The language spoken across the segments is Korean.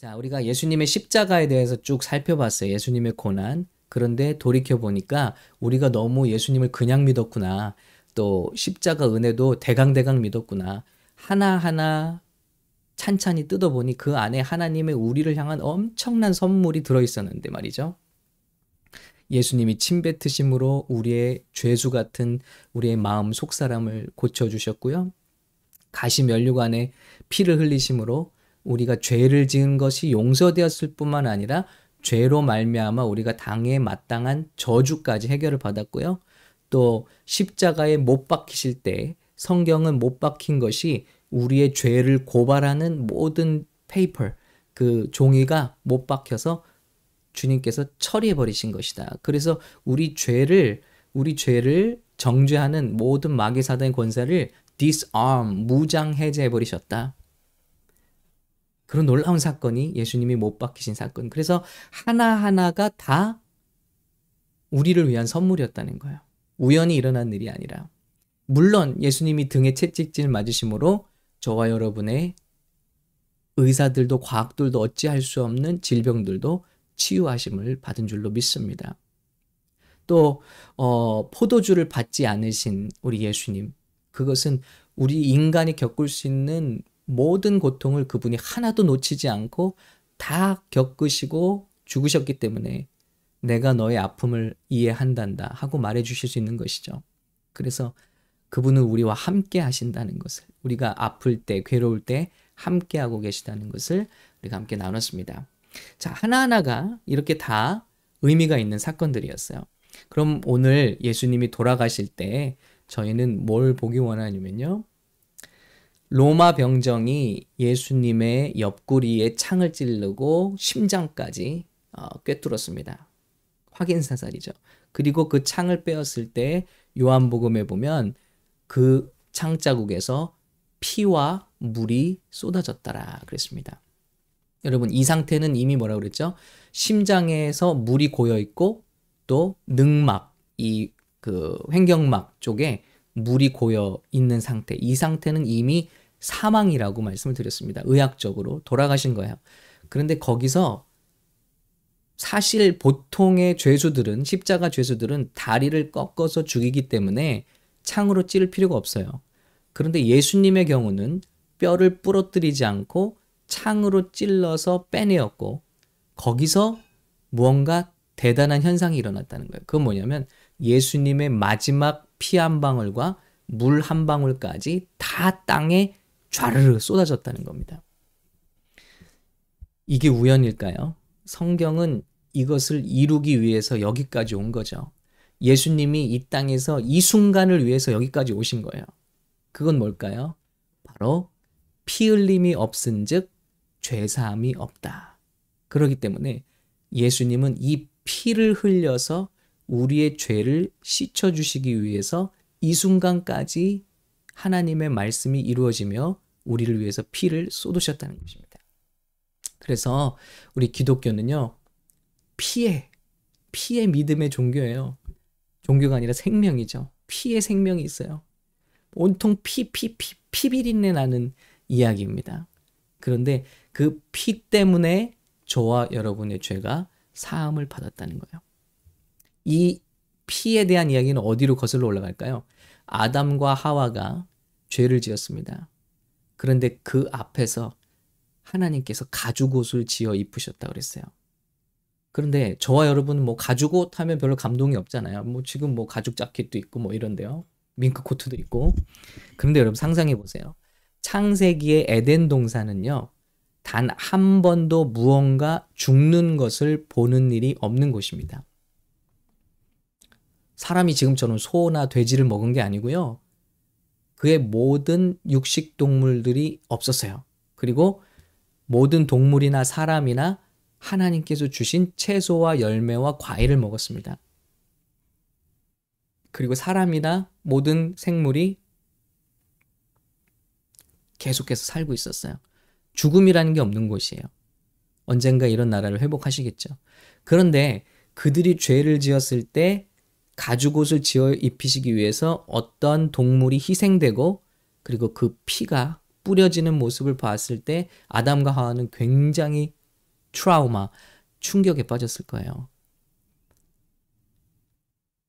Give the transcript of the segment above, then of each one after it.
자, 우리가 예수님의 십자가에 대해서 쭉 살펴봤어요. 예수님의 고난. 그런데 돌이켜 보니까 우리가 너무 예수님을 그냥 믿었구나. 또 십자가 은혜도 대강대강 믿었구나. 하나하나 찬찬히 뜯어보니 그 안에 하나님의 우리를 향한 엄청난 선물이 들어있었는데 말이죠. 예수님이 침 뱉으심으로 우리의 죄수 같은 우리의 마음 속사람을 고쳐주셨고요. 가시 면류관에 피를 흘리심으로 우리가 죄를 지은 것이 용서되었을 뿐만 아니라 죄로 말미암아 우리가 당해 마땅한 저주까지 해결을 받았고요. 또 십자가에 못 박히실 때 성경은 못 박힌 것이 우리의 죄를 고발하는 모든 paper 그 종이가 못 박혀서 주님께서 처리해 버리신 것이다. 그래서 우리 죄를 우리 죄를 정죄하는 모든 마귀 사단의 권세를 disarm 무장 해제해 버리셨다. 그런 놀라운 사건이 예수님이 못 박히신 사건. 그래서 하나하나가 다 우리를 위한 선물이었다는 거예요. 우연히 일어난 일이 아니라. 물론 예수님이 등에 채찍질 맞으심으로 저와 여러분의 의사들도 과학들도 어찌할 수 없는 질병들도 치유하심을 받은 줄로 믿습니다. 또 어, 포도주를 받지 않으신 우리 예수님 그것은 우리 인간이 겪을 수 있는 모든 고통을 그분이 하나도 놓치지 않고 다 겪으시고 죽으셨기 때문에 내가 너의 아픔을 이해한단다 하고 말해 주실 수 있는 것이죠. 그래서 그분은 우리와 함께 하신다는 것을 우리가 아플 때 괴로울 때 함께 하고 계시다는 것을 우리가 함께 나눴습니다. 자, 하나하나가 이렇게 다 의미가 있는 사건들이었어요. 그럼 오늘 예수님이 돌아가실 때 저희는 뭘 보기 원하냐면요. 로마 병정이 예수님의 옆구리에 창을 찌르고 심장까지 어, 꿰뚫었습니다. 확인 사살이죠. 그리고 그 창을 빼었을 때 요한복음에 보면 그 창자국에서 피와 물이 쏟아졌더라 그랬습니다. 여러분 이 상태는 이미 뭐라 그랬죠? 심장에서 물이 고여 있고 또 능막 이 그 횡격막 쪽에 물이 고여 있는 상태. 이 상태는 이미 사망이라고 말씀을 드렸습니다. 의학적으로 돌아가신 거예요. 그런데 거기서 사실 보통의 죄수들은 십자가 죄수들은 다리를 꺾어서 죽이기 때문에 창으로 찌를 필요가 없어요. 그런데 예수님의 경우는 뼈를 부러뜨리지 않고 창으로 찔러서 빼내었고 거기서 무언가 대단한 현상이 일어났다는 거예요. 그건 뭐냐면 예수님의 마지막 피 한 방울과 물 한 방울까지 다 땅에 좌르르 쏟아졌다는 겁니다. 이게 우연일까요? 성경은 이것을 이루기 위해서 여기까지 온 거죠. 예수님이 이 땅에서 이 순간을 위해서 여기까지 오신 거예요. 그건 뭘까요? 바로 피 흘림이 없은 즉 죄사함이 없다. 그렇기 때문에 예수님은 이 피를 흘려서 우리의 죄를 씻어 주시기 위해서 이 순간까지 하나님의 말씀이 이루어지며 우리를 위해서 피를 쏟으셨다는 것입니다. 그래서 우리 기독교는요, 피에, 피의 믿음의 종교예요. 종교가 아니라 생명이죠. 피의 생명이 있어요. 온통 피, 피, 피, 피비린내 나는 이야기입니다. 그런데 그 피 때문에 저와 여러분의 죄가 사함을 받았다는 거예요. 이 피에 대한 이야기는 어디로 거슬러 올라갈까요? 아담과 하와가 죄를 지었습니다. 그런데 그 앞에서 하나님께서 가죽옷을 지어 입으셨다 그랬어요. 그런데 저와 여러분은 뭐 가죽옷 하면 별로 감동이 없잖아요. 뭐 지금 뭐 가죽 자켓도 있고 뭐 이런데요. 밍크 코트도 있고. 그런데 여러분 상상해 보세요. 창세기의 에덴 동산은요. 단 한 번도 무언가 죽는 것을 보는 일이 없는 곳입니다. 사람이 지금처럼 소나 돼지를 먹은 게 아니고요. 그의 모든 육식 동물들이 없었어요. 그리고 모든 동물이나 사람이나 하나님께서 주신 채소와 열매와 과일을 먹었습니다. 그리고 사람이나 모든 생물이 계속해서 살고 있었어요. 죽음이라는 게 없는 곳이에요. 언젠가 이런 나라를 회복하시겠죠. 그런데 그들이 죄를 지었을 때 가죽 옷을 지어 입히시기 위해서 어떤 동물이 희생되고 그리고 그 피가 뿌려지는 모습을 봤을 때 아담과 하와는 굉장히 트라우마, 충격에 빠졌을 거예요.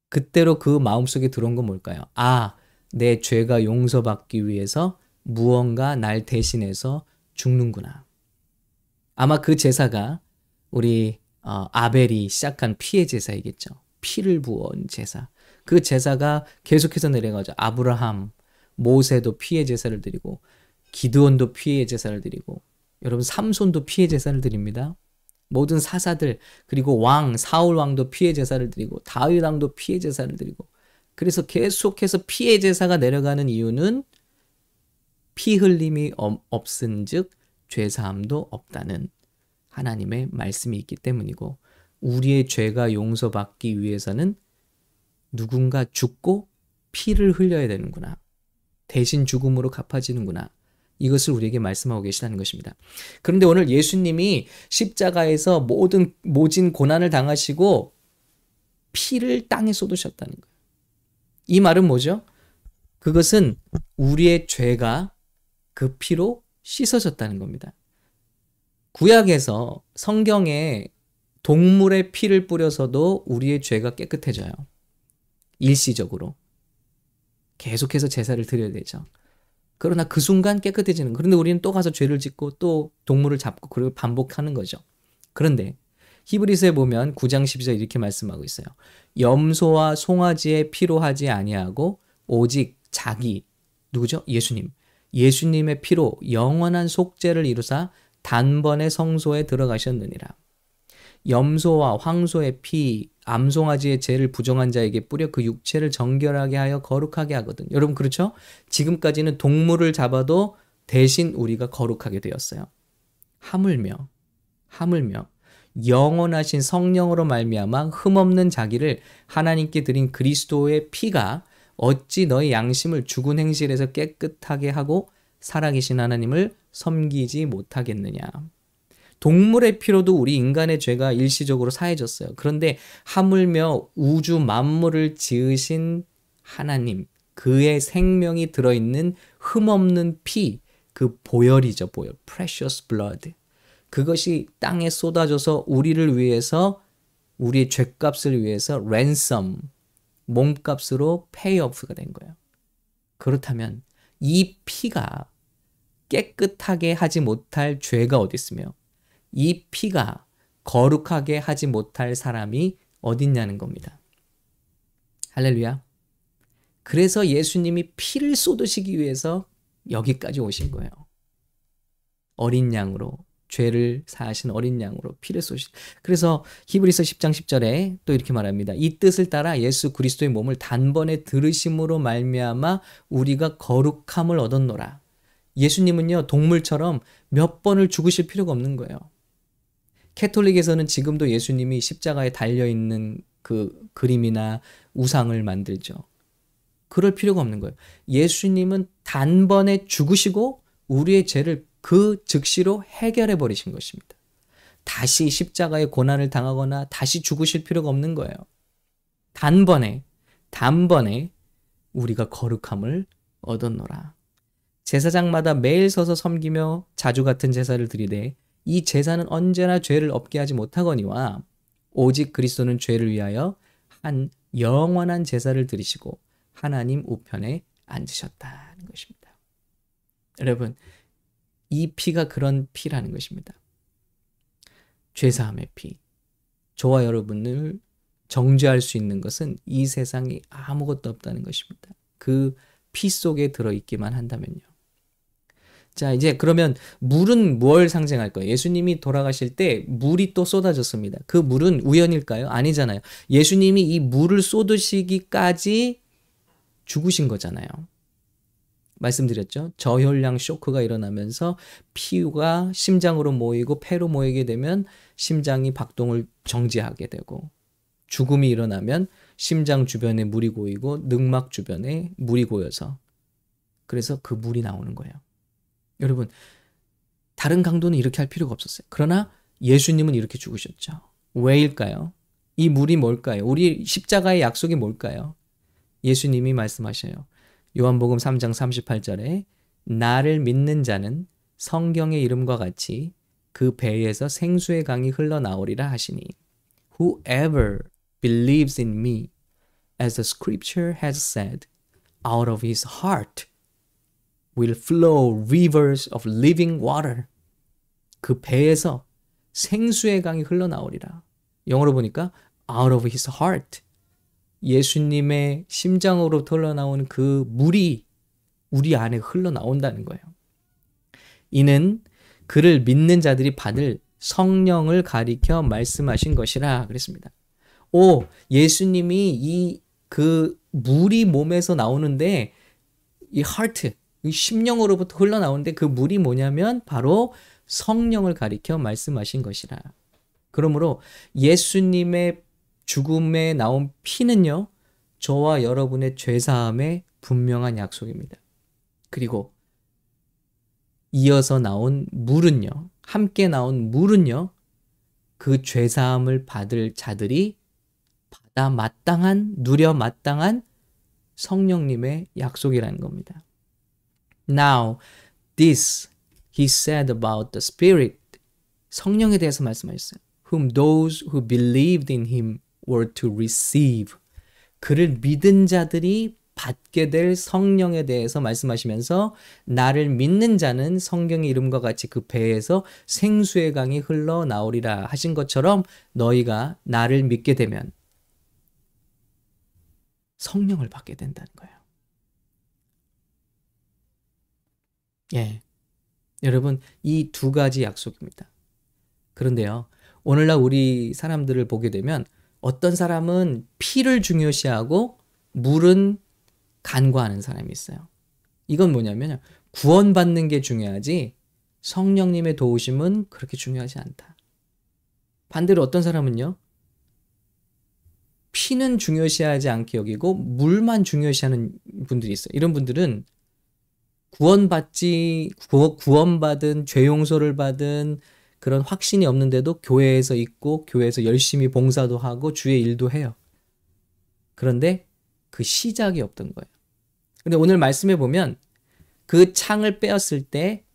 그때로 그 마음속에 들어온 건 뭘까요? 아, 내 죄가 용서받기 위해서 무언가 날 대신해서 죽는구나. 아마 그 제사가 우리 어, 아벨이 시작한 피의 제사이겠죠. 피를 부은 제사. 그 제사가 계속해서 내려가죠. 아브라함, 모세도 피의 제사를 드리고 기드온도 피의 제사를 드리고 여러분 삼손도 피의 제사를 드립니다. 모든 사사들 그리고 왕 사울 왕도 피의 제사를 드리고 다윗 왕도 피의 제사를 드리고 그래서 계속해서 피의 제사가 내려가는 이유는 피 흘림이 없은즉 죄 사함도 없다는 하나님의 말씀이 있기 때문이고 우리의 죄가 용서받기 위해서는 누군가 죽고 피를 흘려야 되는구나. 대신 죽음으로 갚아지는구나. 이것을 우리에게 말씀하고 계시다는 것입니다. 그런데 오늘 예수님이 십자가에서 모든 모진 고난을 당하시고 피를 땅에 쏟으셨다는 거예요. 이 말은 뭐죠? 그것은 우리의 죄가 그 피로 씻어졌다는 겁니다. 구약에서 성경에 동물의 피를 뿌려서도 우리의 죄가 깨끗해져요. 일시적으로. 계속해서 제사를 드려야 되죠. 그러나 그 순간 깨끗해지는. 그런데 우리는 또 가서 죄를 짓고 또 동물을 잡고 그리고 반복하는 거죠. 그런데 히브리서에 보면 9장 12절 이렇게 말씀하고 있어요. 염소와 송아지의 피로 하지 아니하고 오직 자기 누구죠? 예수님. 예수님의 피로 영원한 속죄를 이루사 단번에 성소에 들어가셨느니라. 염소와 황소의 피, 암송아지의 죄를 부정한 자에게 뿌려 그 육체를 정결하게 하여 거룩하게 하거든. 여러분 그렇죠? 지금까지는 동물을 잡아도 대신 우리가 거룩하게 되었어요. 하물며 하물며 영원하신 성령으로 말미암아 흠없는 자기를 하나님께 드린 그리스도의 피가 어찌 너희 양심을 죽은 행실에서 깨끗하게 하고 살아계신 하나님을 섬기지 못하겠느냐. 동물의 피로도 우리 인간의 죄가 일시적으로 사해졌어요. 그런데 하물며 우주 만물을 지으신 하나님, 그의 생명이 들어있는 흠없는 피, 그 보혈이죠, 보혈. precious blood. 그것이 땅에 쏟아져서 우리를 위해서 우리의 죄값을 위해서 ransom, 몸값으로 페이오프가 된 거예요. 그렇다면 이 피가 깨끗하게 하지 못할 죄가 어디 있으며 이 피가 거룩하게 하지 못할 사람이 어딨냐는 겁니다. 할렐루야. 그래서 예수님이 피를 쏟으시기 위해서 여기까지 오신 거예요. 어린 양으로 죄를 사하신 어린 양으로 피를 쏟으시. 그래서 히브리서 10장 10절에 또 이렇게 말합니다. 이 뜻을 따라 예수 그리스도의 몸을 단번에 들으심으로 말미암아 우리가 거룩함을 얻었노라. 예수님은요 동물처럼 몇 번을 죽으실 필요가 없는 거예요. 캐톨릭에서는 지금도 예수님이 십자가에 달려 있는 그 그림이나 우상을 만들죠. 그럴 필요가 없는 거예요. 예수님은 단번에 죽으시고 우리의 죄를 그 즉시로 해결해 버리신 것입니다. 다시 십자가의 고난을 당하거나 다시 죽으실 필요가 없는 거예요. 단번에, 단번에 우리가 거룩함을 얻었노라. 제사장마다 매일 서서 섬기며 자주 같은 제사를 드리되 이 제사는 언제나 죄를 없게 하지 못하거니와 오직 그리스도는 죄를 위하여 한 영원한 제사를 드리시고 하나님 우편에 앉으셨다는 것입니다. 여러분, 이 피가 그런 피라는 것입니다. 죄사함의 피. 저와 여러분을 정죄할 수 있는 것은 이 세상에 아무것도 없다는 것입니다. 그 피 속에 들어있기만 한다면요. 자, 이제 그러면 물은 뭘 상징할 까요 예수님이 돌아가실 때 물이 또 쏟아졌습니다. 그 물은 우연일까요? 아니잖아요. 예수님이 이 물을 쏟으시기까지 죽으신 거잖아요. 말씀드렸죠. 저혈량 쇼크가 일어나면서 피가 심장으로 모이고 폐로 모이게 되면 심장이 박동을 정지하게 되고 죽음이 일어나면 심장 주변에 물이 고이고 늑막 주변에 물이 고여서 그래서 그 물이 나오는 거예요. 여러분, 다른 강도는 이렇게 할 필요가 없었어요. 그러나 예수님은 이렇게 죽으셨죠. 왜일까요? 이 물이 뭘까요? 우리 십자가의 약속이 뭘까요? 예수님이 말씀하셔요. 요한복음 3장 38절에 나를 믿는 자는 성경의 이름과 같이 그 배에서 생수의 강이 흘러나오리라 하시니 whoever believes in me as the scripture has said out of his heart will flow rivers of living water 그 배에서 생수의 강이 흘러나오리라 영어로 보니까 out of his heart 예수님의 심장으로부터 흘러나오는 그 물이 우리 안에 흘러나온다는 거예요. 이는 그를 믿는 자들이 받을 성령을 가리켜 말씀하신 것이라 그랬습니다. 오, 예수님이 이 그 물이 몸에서 나오는데 이이 심령으로부터 흘러나오는데 그 물이 뭐냐면 바로 성령을 가리켜 말씀하신 것이라. 그러므로 예수님의 죽음에 나온 피는요, 저와 여러분의 죄사함의 분명한 약속입니다. 그리고 이어서 나온 물은요, 함께 나온 물은요, 그 죄사함을 받을 자들이 받아 마땅한, 누려 마땅한 성령님의 약속이라는 겁니다. Now, this he said about the Spirit. 성령에 대해서 말씀하셨어요. Whom those who believed in him were to receive. 그를 믿은 자들이 받게 될 성령에 대해서 말씀하시면서 나를 믿는 자는 성경의 이름과 같이 그 배에서 생수의 강이 흘러나오리라 하신 것처럼 너희가 나를 믿게 되면 성령을 받게 된다는 거예요. 예. 여러분, 이 두 가지 약속입니다. 그런데요, 오늘날 우리 사람들을 보게 되면 어떤 사람은 피를 중요시하고 물은 간과하는 사람이 있어요. 이건 뭐냐면 구원받는 게 중요하지 성령님의 도우심은 그렇게 중요하지 않다. 반대로 어떤 사람은요. 피는 중요시하지 않게 여기고 물만 중요시하는 분들이 있어요. 이런 분들은 구원받지 구원받은 죄 용서를 받은 그런 확신이 없는데도 교회에서 있고 교회에서 열심히 봉사도 하고 주의 일도 해요. 그런데 그 시작이 없던 거예요. 근데 오늘 말씀해 보면 그 창을 빼었을 때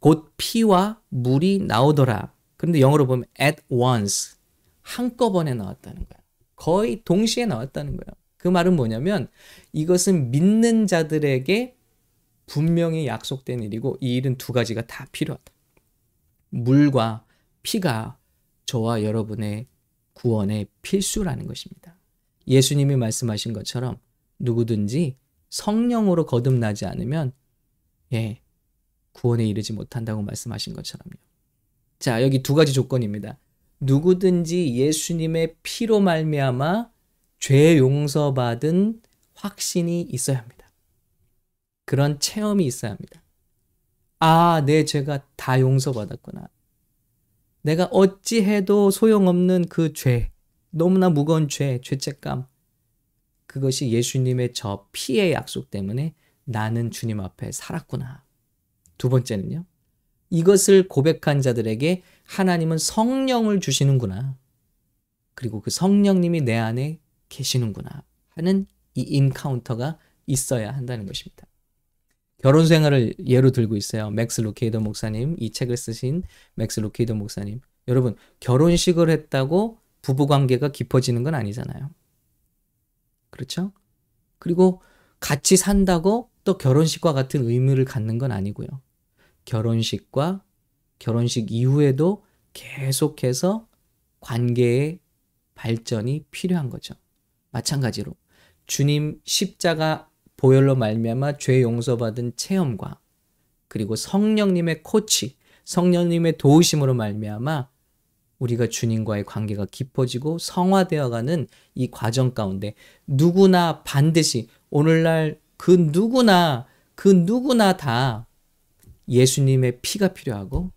곧 피와 물이 나오더라. 그런데 영어로 보면 at once 한꺼번에 나왔다는 거예요. 거의 동시에 나왔다는 거예요. 그 말은 뭐냐면 이것은 믿는 자들에게 분명히 약속된 일이고 이 일은 두 가지가 다 필요하다. 물과 피가 저와 여러분의 구원의 필수라는 것입니다. 예수님이 말씀하신 것처럼 누구든지 성령으로 거듭나지 않으면 예, 구원에 이르지 못한다고 말씀하신 것처럼요. 자, 여기 두 가지 조건입니다. 누구든지 예수님의 피로 말미암아 죄 용서받은 확신이 있어야 합니다. 그런 체험이 있어야 합니다. 아, 내 죄가 다 용서받았구나. 내가 어찌해도 소용없는 그 죄, 너무나 무거운 죄, 죄책감. 그것이 예수님의 저 피의 약속 때문에 나는 주님 앞에 살았구나. 두 번째는요. 이것을 고백한 자들에게 하나님은 성령을 주시는구나. 그리고 그 성령님이 내 안에 계시는구나 하는 이 encounter가 있어야 한다는 것입니다. 결혼 생활을 예로 들고 있어요. 맥스 루케이도 목사님, 이 책을 쓰신 맥스 루케이도 목사님. 여러분, 결혼식을 했다고 부부 관계가 깊어지는 건 아니잖아요. 그렇죠? 그리고 같이 산다고 또 결혼식과 같은 의미를 갖는 건 아니고요. 결혼식과 결혼식 이후에도 계속해서 관계의 발전이 필요한 거죠. 마찬가지로 주님 십자가 보혈로 말미암아 죄 용서받은 체험과 그리고 성령님의 코치, 성령님의 도우심으로 말미암아 우리가 주님과의 관계가 깊어지고 성화되어가는 이 과정 가운데 누구나 반드시 오늘날 그 누구나 그 누구나 다 예수님의 피가 필요하고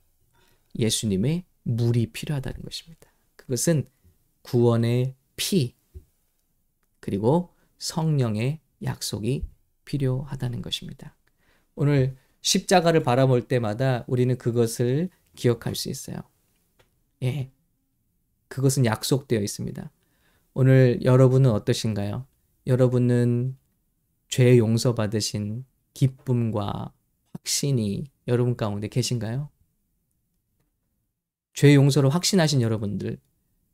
예수님의 물이 필요하다는 것입니다. 그것은 구원의 피 그리고 성령의 약속이 필요하다는 것입니다. 오늘 십자가를 바라볼 때마다 우리는 그것을 기억할 수 있어요. 예. 그것은 약속되어 있습니다. 오늘 여러분은 어떠신가요? 여러분은 죄 용서받으신 기쁨과 확신이 여러분 가운데 계신가요? 죄 용서를 확신하신 여러분들,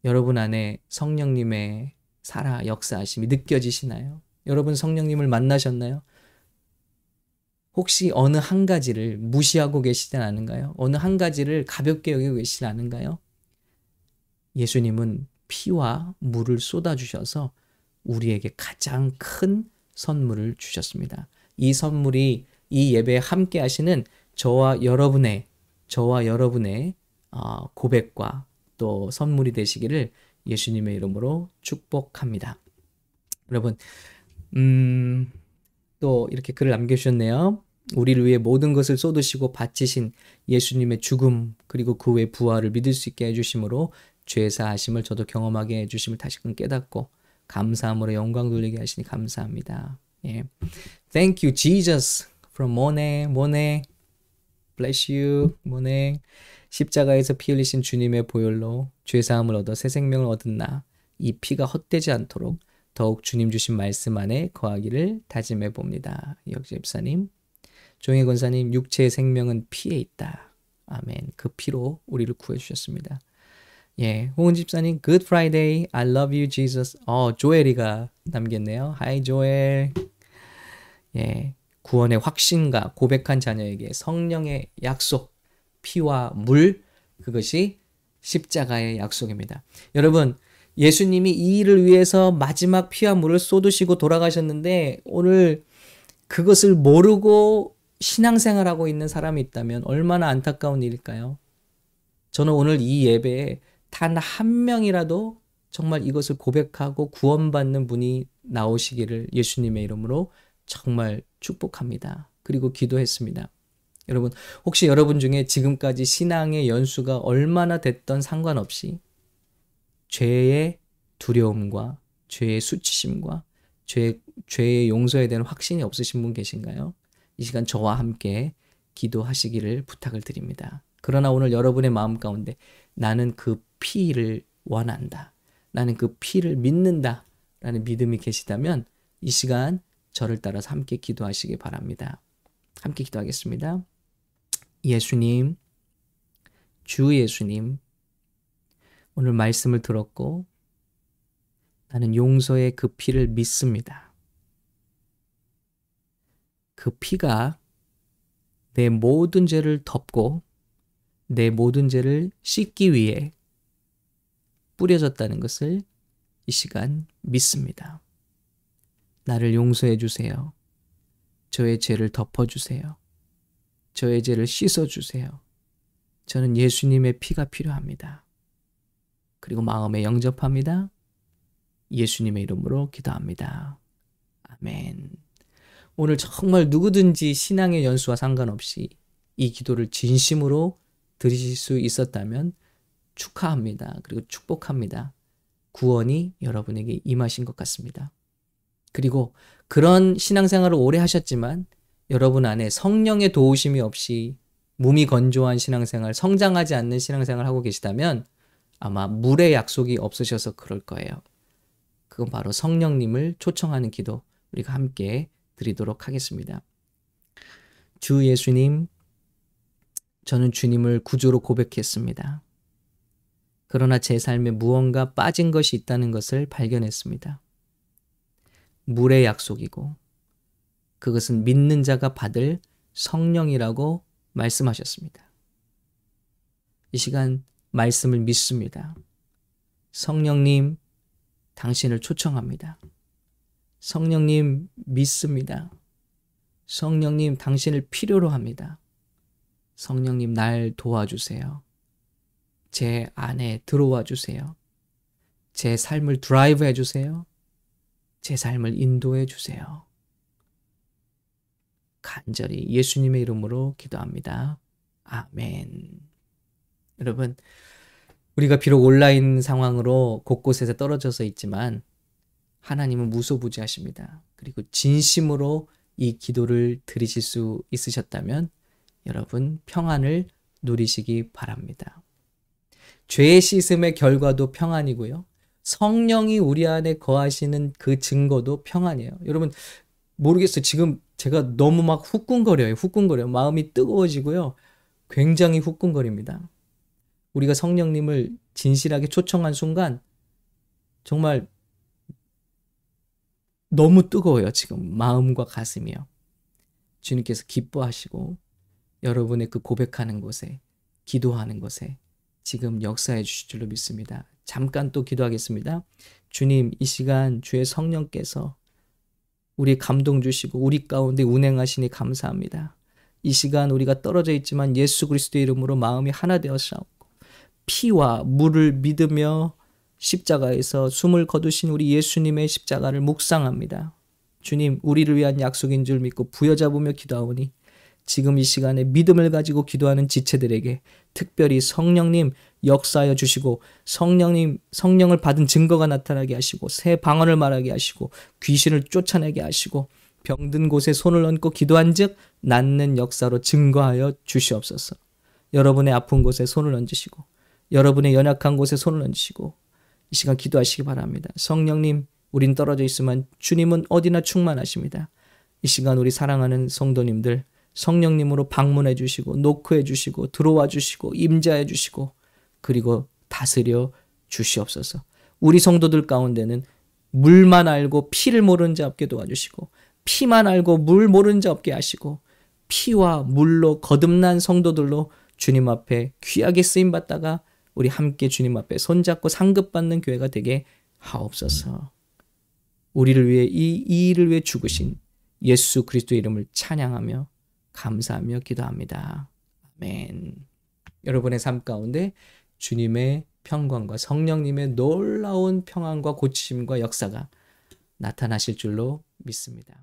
여러분 안에 성령님의 살아 역사하심이 느껴지시나요? 여러분 성령님을 만나셨나요? 혹시 어느 한 가지를 무시하고 계시지 않은가요? 어느 한 가지를 가볍게 여기고 계시지 않은가요? 예수님은 피와 물을 쏟아주셔서 우리에게 가장 큰 선물을 주셨습니다. 이 선물이 이 예배에 함께 하시는 저와 여러분의 저와 여러분의 어, 고백과 또 선물이 되시기를 예수님의 이름으로 축복합니다. 여러분, 음, 또 이렇게 글을 남겨주셨네요. 우리를 위해 모든 것을 쏟으시고 바치신 예수님의 죽음 그리고 그 외 부활을 믿을 수 있게 해주심으로 죄 사하심을 저도 경험하게 해주심을 다시금 깨닫고 감사함으로 영광 돌리게 하시니 감사합니다. 예. Thank you Jesus from 모네 모네 bless you 모네 십자가에서 피 흘리신 주님의 보혈로 죄 사함을 얻어 새 생명을 얻은 나 이 피가 헛되지 않도록 더욱 주님 주신 말씀 안에 거하기를 다짐해 봅니다. 역시 집사님 종혜 권사님 육체의 생명은 피에 있다. 아멘. 그 피로 우리를 구해 주셨습니다. 예, 홍은 집사님, Good Friday, I love you, Jesus. 어, 조엘이가 남겼네요. Hi, 조엘. 예, 구원의 확신과 고백한 자녀에게 성령의 약속, 피와 물, 그것이 십자가의 약속입니다. 여러분, 예수님이 이 일을 위해서 마지막 피와 물을 쏟으시고 돌아가셨는데, 오늘 그것을 모르고 신앙생활하고 있는 사람이 있다면 얼마나 안타까운 일일까요? 저는 오늘 이 예배에 단 한 명이라도 정말 이것을 고백하고 구원받는 분이 나오시기를 예수님의 이름으로 정말 축복합니다. 그리고 기도했습니다. 여러분, 혹시 여러분 중에 지금까지 신앙의 연수가 얼마나 됐던 상관없이 죄의 두려움과 죄의 수치심과 죄, 죄의 용서에 대한 확신이 없으신 분 계신가요? 이 시간 저와 함께 기도하시기를 부탁을 드립니다. 그러나 오늘 여러분의 마음 가운데 나는 그 피를 원한다. 나는 그 피를 믿는다. 라는 믿음이 계시다면 이 시간 저를 따라서 함께 기도하시기 바랍니다. 함께 기도하겠습니다. 예수님, 주 예수님, 오늘 말씀을 들었고 나는 용서의 그 피를 믿습니다. 그 피가 내 모든 죄를 덮고 내 모든 죄를 씻기 위해 뿌려졌다는 것을 이 시간 믿습니다. 나를 용서해 주세요. 저의 죄를 덮어 주세요. 저의 죄를 씻어 주세요. 저는 예수님의 피가 필요합니다. 그리고 마음에 영접합니다. 예수님의 이름으로 기도합니다. 아멘. 오늘 정말 누구든지 신앙의 연수와 상관없이 이 기도를 진심으로 들으실 수 있었다면 축하합니다. 그리고 축복합니다. 구원이 여러분에게 임하신 것 같습니다. 그리고 그런 신앙생활을 오래 하셨지만 여러분 안에 성령의 도우심이 없이 몸이 건조한 신앙생활, 성장하지 않는 신앙생활 하고 계시다면 아마 물의 약속이 없으셔서 그럴 거예요. 그건 바로 성령님을 초청하는 기도 우리가 함께 드리도록 하겠습니다. 주 예수님, 저는 주님을 구주로 고백했습니다. 그러나 제 삶에 무언가 빠진 것이 있다는 것을 발견했습니다. 물의 약속이고 그것은 믿는 자가 받을 성령이라고 말씀하셨습니다. 이 시간 말씀을 믿습니다. 성령님, 당신을 초청합니다. 성령님, 믿습니다. 성령님, 당신을 필요로 합니다. 성령님, 날 도와주세요. 제 안에 들어와 주세요. 제 삶을 드라이브 해 주세요. 제 삶을 인도해 주세요. 간절히 예수님의 이름으로 기도합니다. 아멘. 여러분, 우리가 비록 온라인 상황으로 곳곳에서 떨어져서 있지만 하나님은 무소부지하십니다. 그리고 진심으로 이 기도를 드리실 수 있으셨다면 여러분 평안을 누리시기 바랍니다. 죄 씻음의 결과도 평안이고요. 성령이 우리 안에 거하시는 그 증거도 평안이에요. 여러분 모르겠어요. 지금 제가 너무 막 후끈거려요. 후끈거려요. 마음이 뜨거워지고요. 굉장히 후끈거립니다. 우리가 성령님을 진실하게 초청한 순간 정말 너무 뜨거워요. 지금 마음과 가슴이요. 주님께서 기뻐하시고 여러분의 그 고백하는 곳에 기도하는 곳에 지금 역사해 주실 줄로 믿습니다. 잠깐 또 기도하겠습니다. 주님, 이 시간 주의 성령께서 우리 감동 주시고 우리 가운데 운행하시니 감사합니다. 이 시간 우리가 떨어져 있지만 예수 그리스도의 이름으로 마음이 하나 되었사옵고 피와 물을 믿으며 십자가에서 숨을 거두신 우리 예수님의 십자가를 묵상합니다. 주님, 우리를 위한 약속인 줄 믿고 부여잡으며 기도하오니 지금 이 시간에 믿음을 가지고 기도하는 지체들에게 특별히 성령님 역사하여 주시고 성령님 성령을 받은 증거가 나타나게 하시고 새 방언을 말하게 하시고 귀신을 쫓아내게 하시고 병든 곳에 손을 얹고 기도한즉 낫는 역사로 증거하여 주시옵소서. 여러분의 아픈 곳에 손을 얹으시고 여러분의 연약한 곳에 손을 얹으시고 이 시간 기도하시기 바랍니다. 성령님, 우린 떨어져 있으면 주님은 어디나 충만하십니다. 이 시간 우리 사랑하는 성도님들 성령님으로 방문해 주시고 노크해 주시고 들어와 주시고 임자해 주시고 그리고 다스려 주시옵소서. 우리 성도들 가운데는 물만 알고 피를 모르는 자 없게 도와주시고 피만 알고 물 모르는 자 없게 하시고 피와 물로 거듭난 성도들로 주님 앞에 귀하게 쓰임 받다가 우리 함께 주님 앞에 손잡고 상급받는 교회가 되게 하옵소서. 우리를 위해 이, 이 일을 위해 죽으신 예수 그리스도의 이름을 찬양하며 감사하며 기도합니다. 아멘. 여러분의 삶 가운데 주님의 평강과 성령님의 놀라운 평안과 고침과 역사가 나타나실 줄로 믿습니다.